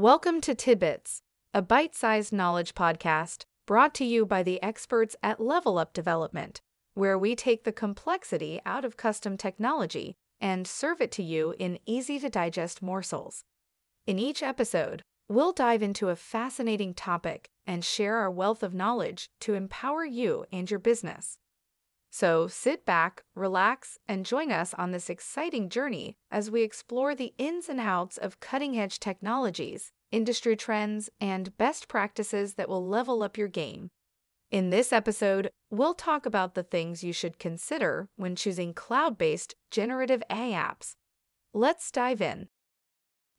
Welcome to Tidbits, a bite sized knowledge podcast brought to you by the experts at Level Up Development, where we take the complexity out of custom technology and serve it to you in easy to digest morsels. In each episode, we'll dive into a fascinating topic and share our wealth of knowledge to empower you and your business. So sit back, relax, and join us on this exciting journey as we explore the ins and outs of cutting edge technologies, industry trends, and best practices that will level up your game. In this episode, we'll talk about the things you should consider when choosing cloud based generative AI apps. Let's dive in.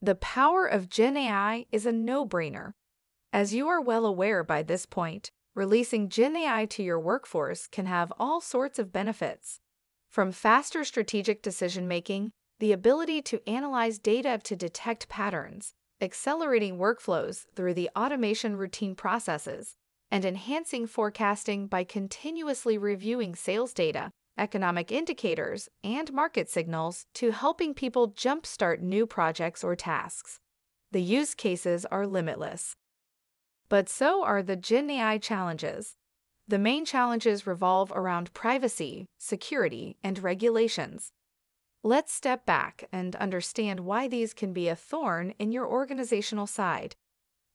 The power of Gen AI is a no brainer. As you are well aware by this point, Releasing Gen AI to your workforce can have all sorts of benefits. From faster strategic decision making, the ability to analyze data to detect patterns, accelerating workflows through the automation routine processes, and enhancing forecasting by continuously reviewing sales data, economic indicators, and market signals to helping people jumpstart new projects or tasks. The use cases are limitless. But so are the Gen AI challenges. The main challenges revolve around privacy, security, and regulations. Let's step back and understand why these can be a thorn in your organizational side.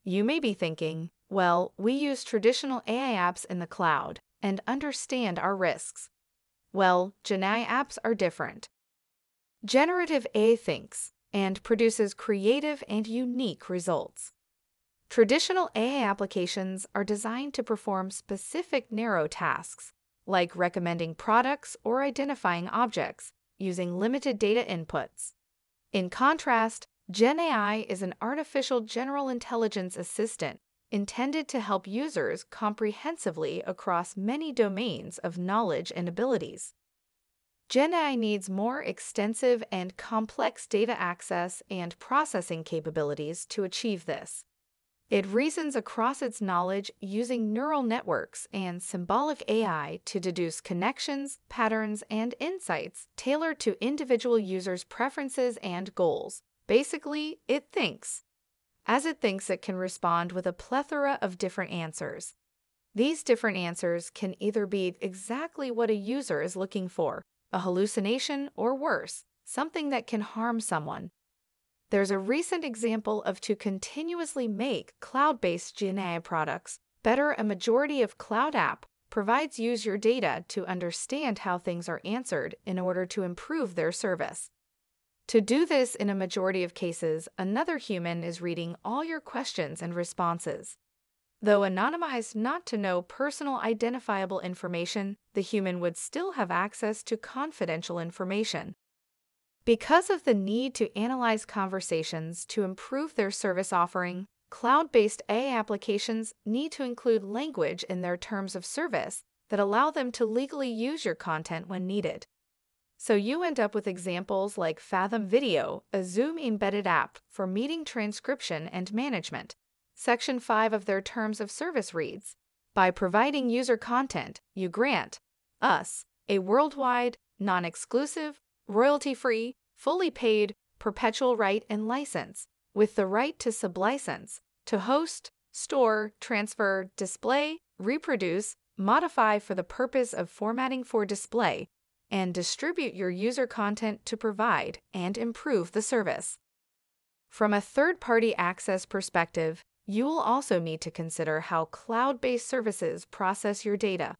You may be thinking, well, we use traditional AI apps in the cloud and understand our risks. Well, Gen AI apps are different. Generative AI thinks and produces creative and unique results. Traditional AI applications are designed to perform specific narrow tasks, like recommending products or identifying objects, using limited data inputs. In contrast, GenAI is an artificial general intelligence assistant intended to help users comprehensively across many domains of knowledge and abilities. GenAI needs more extensive and complex data access and processing capabilities to achieve this. It reasons across its knowledge using neural networks and symbolic AI to deduce connections, patterns, and insights tailored to individual users' preferences and goals. Basically, it thinks. As it thinks, it can respond with a plethora of different answers. These different answers can either be exactly what a user is looking for, a hallucination, or worse, something that can harm someone, there's a recent example of to continuously make cloud based Gen AI products better. A majority of Cloud App provides user data to understand how things are answered in order to improve their service. To do this in a majority of cases, another human is reading all your questions and responses. Though anonymized not to know personal identifiable information, the human would still have access to confidential information. Because of the need to analyze conversations to improve their service offering, cloud based AI applications need to include language in their terms of service that allow them to legally use your content when needed. So you end up with examples like Fathom Video, a Zoom embedded app for meeting transcription and management. Section 5 of their terms of service reads By providing user content, you grant us a worldwide, non exclusive, royalty free, fully paid, perpetual right and license, with the right to sublicense, to host, store, transfer, display, reproduce, modify for the purpose of formatting for display, and distribute your user content to provide and improve the service. From a third party access perspective, you will also need to consider how cloud based services process your data.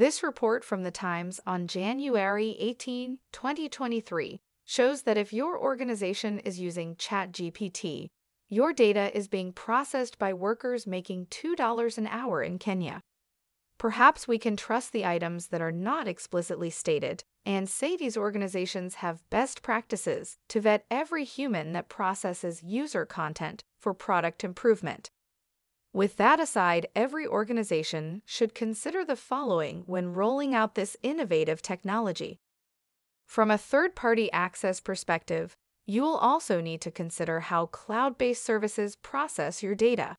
This report from the Times on January 18, 2023, shows that if your organization is using ChatGPT, your data is being processed by workers making $2 an hour in Kenya. Perhaps we can trust the items that are not explicitly stated and say these organizations have best practices to vet every human that processes user content for product improvement. With that aside, every organization should consider the following when rolling out this innovative technology. From a third party access perspective, you will also need to consider how cloud based services process your data.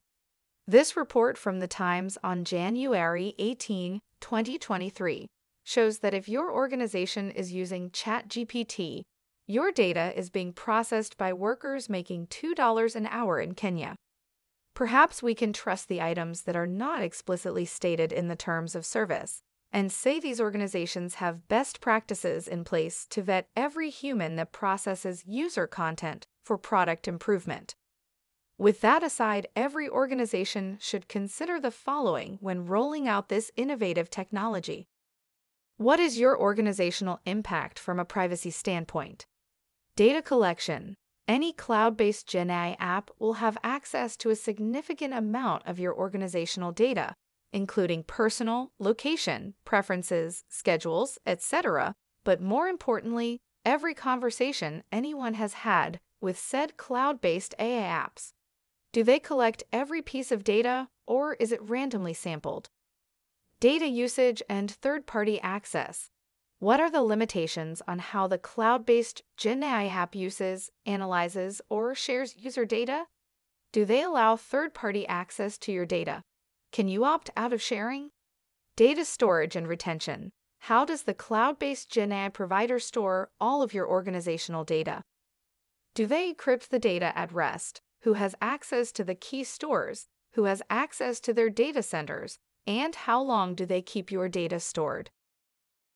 This report from the Times on January 18, 2023, shows that if your organization is using ChatGPT, your data is being processed by workers making $2 an hour in Kenya. Perhaps we can trust the items that are not explicitly stated in the terms of service and say these organizations have best practices in place to vet every human that processes user content for product improvement. With that aside, every organization should consider the following when rolling out this innovative technology. What is your organizational impact from a privacy standpoint? Data collection. Any cloud based GenAI app will have access to a significant amount of your organizational data, including personal, location, preferences, schedules, etc., but more importantly, every conversation anyone has had with said cloud based AI apps. Do they collect every piece of data, or is it randomly sampled? Data usage and third party access. What are the limitations on how the cloud based GenAI app uses, analyzes, or shares user data? Do they allow third party access to your data? Can you opt out of sharing? Data storage and retention. How does the cloud based GenAI provider store all of your organizational data? Do they encrypt the data at rest? Who has access to the key stores? Who has access to their data centers? And how long do they keep your data stored?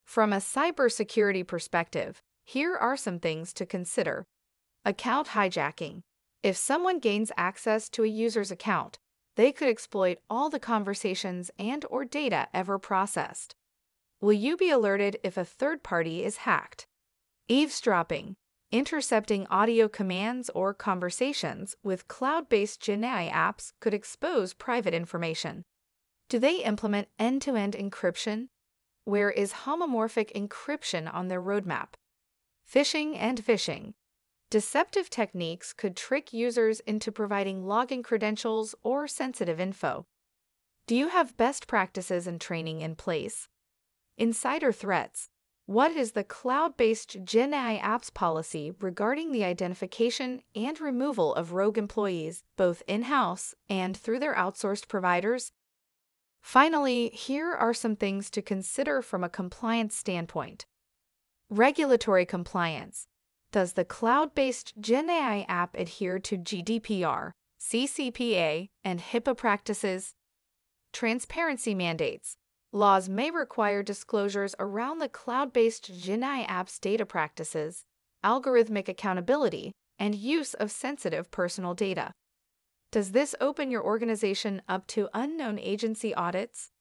From a cybersecurity perspective, here are some things to consider. Account hijacking. If someone gains access to a user's account, they could exploit all the conversations and or data ever processed. Will you be alerted if a third party is hacked? Eavesdropping, intercepting audio commands or conversations with cloud-based GenAI apps could expose private information. Do they implement end-to-end encryption? Where is homomorphic encryption on their roadmap? Phishing and phishing. Deceptive techniques could trick users into providing login credentials or sensitive info. Do you have best practices and training in place? Insider threats. What is the cloud based GenAI apps policy regarding the identification and removal of rogue employees, both in house and through their outsourced providers? Finally, here are some things to consider from a compliance standpoint. Regulatory compliance. Does the cloud based GenAI app adhere to GDPR, CCPA, and HIPAA practices? Transparency mandates. Laws may require disclosures around the cloud based GenAI app's data practices, algorithmic accountability, and use of sensitive personal data. Does this open your organization up to unknown agency audits?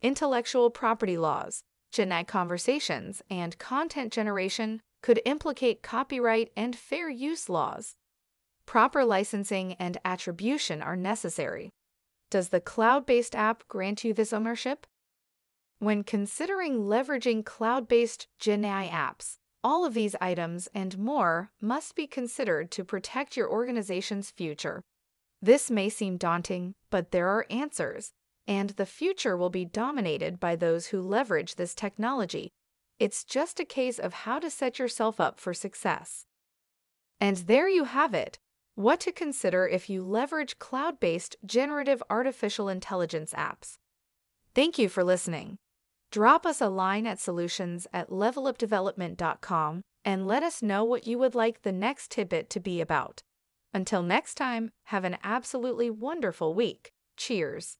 Intellectual property laws, GenAI conversations, and content generation could implicate copyright and fair use laws. Proper licensing and attribution are necessary. Does the cloud based app grant you this ownership? When considering leveraging cloud based GenAI apps, all of these items and more must be considered to protect your organization's future. This may seem daunting, but there are answers, and the future will be dominated by those who leverage this technology it's just a case of how to set yourself up for success. And there you have it what to consider if you leverage cloud based generative artificial intelligence apps. Thank you for listening. Drop us a line at solutions at levelupdevelopment.com and let us know what you would like the next tidbit to be about. Until next time, have an absolutely wonderful week. Cheers.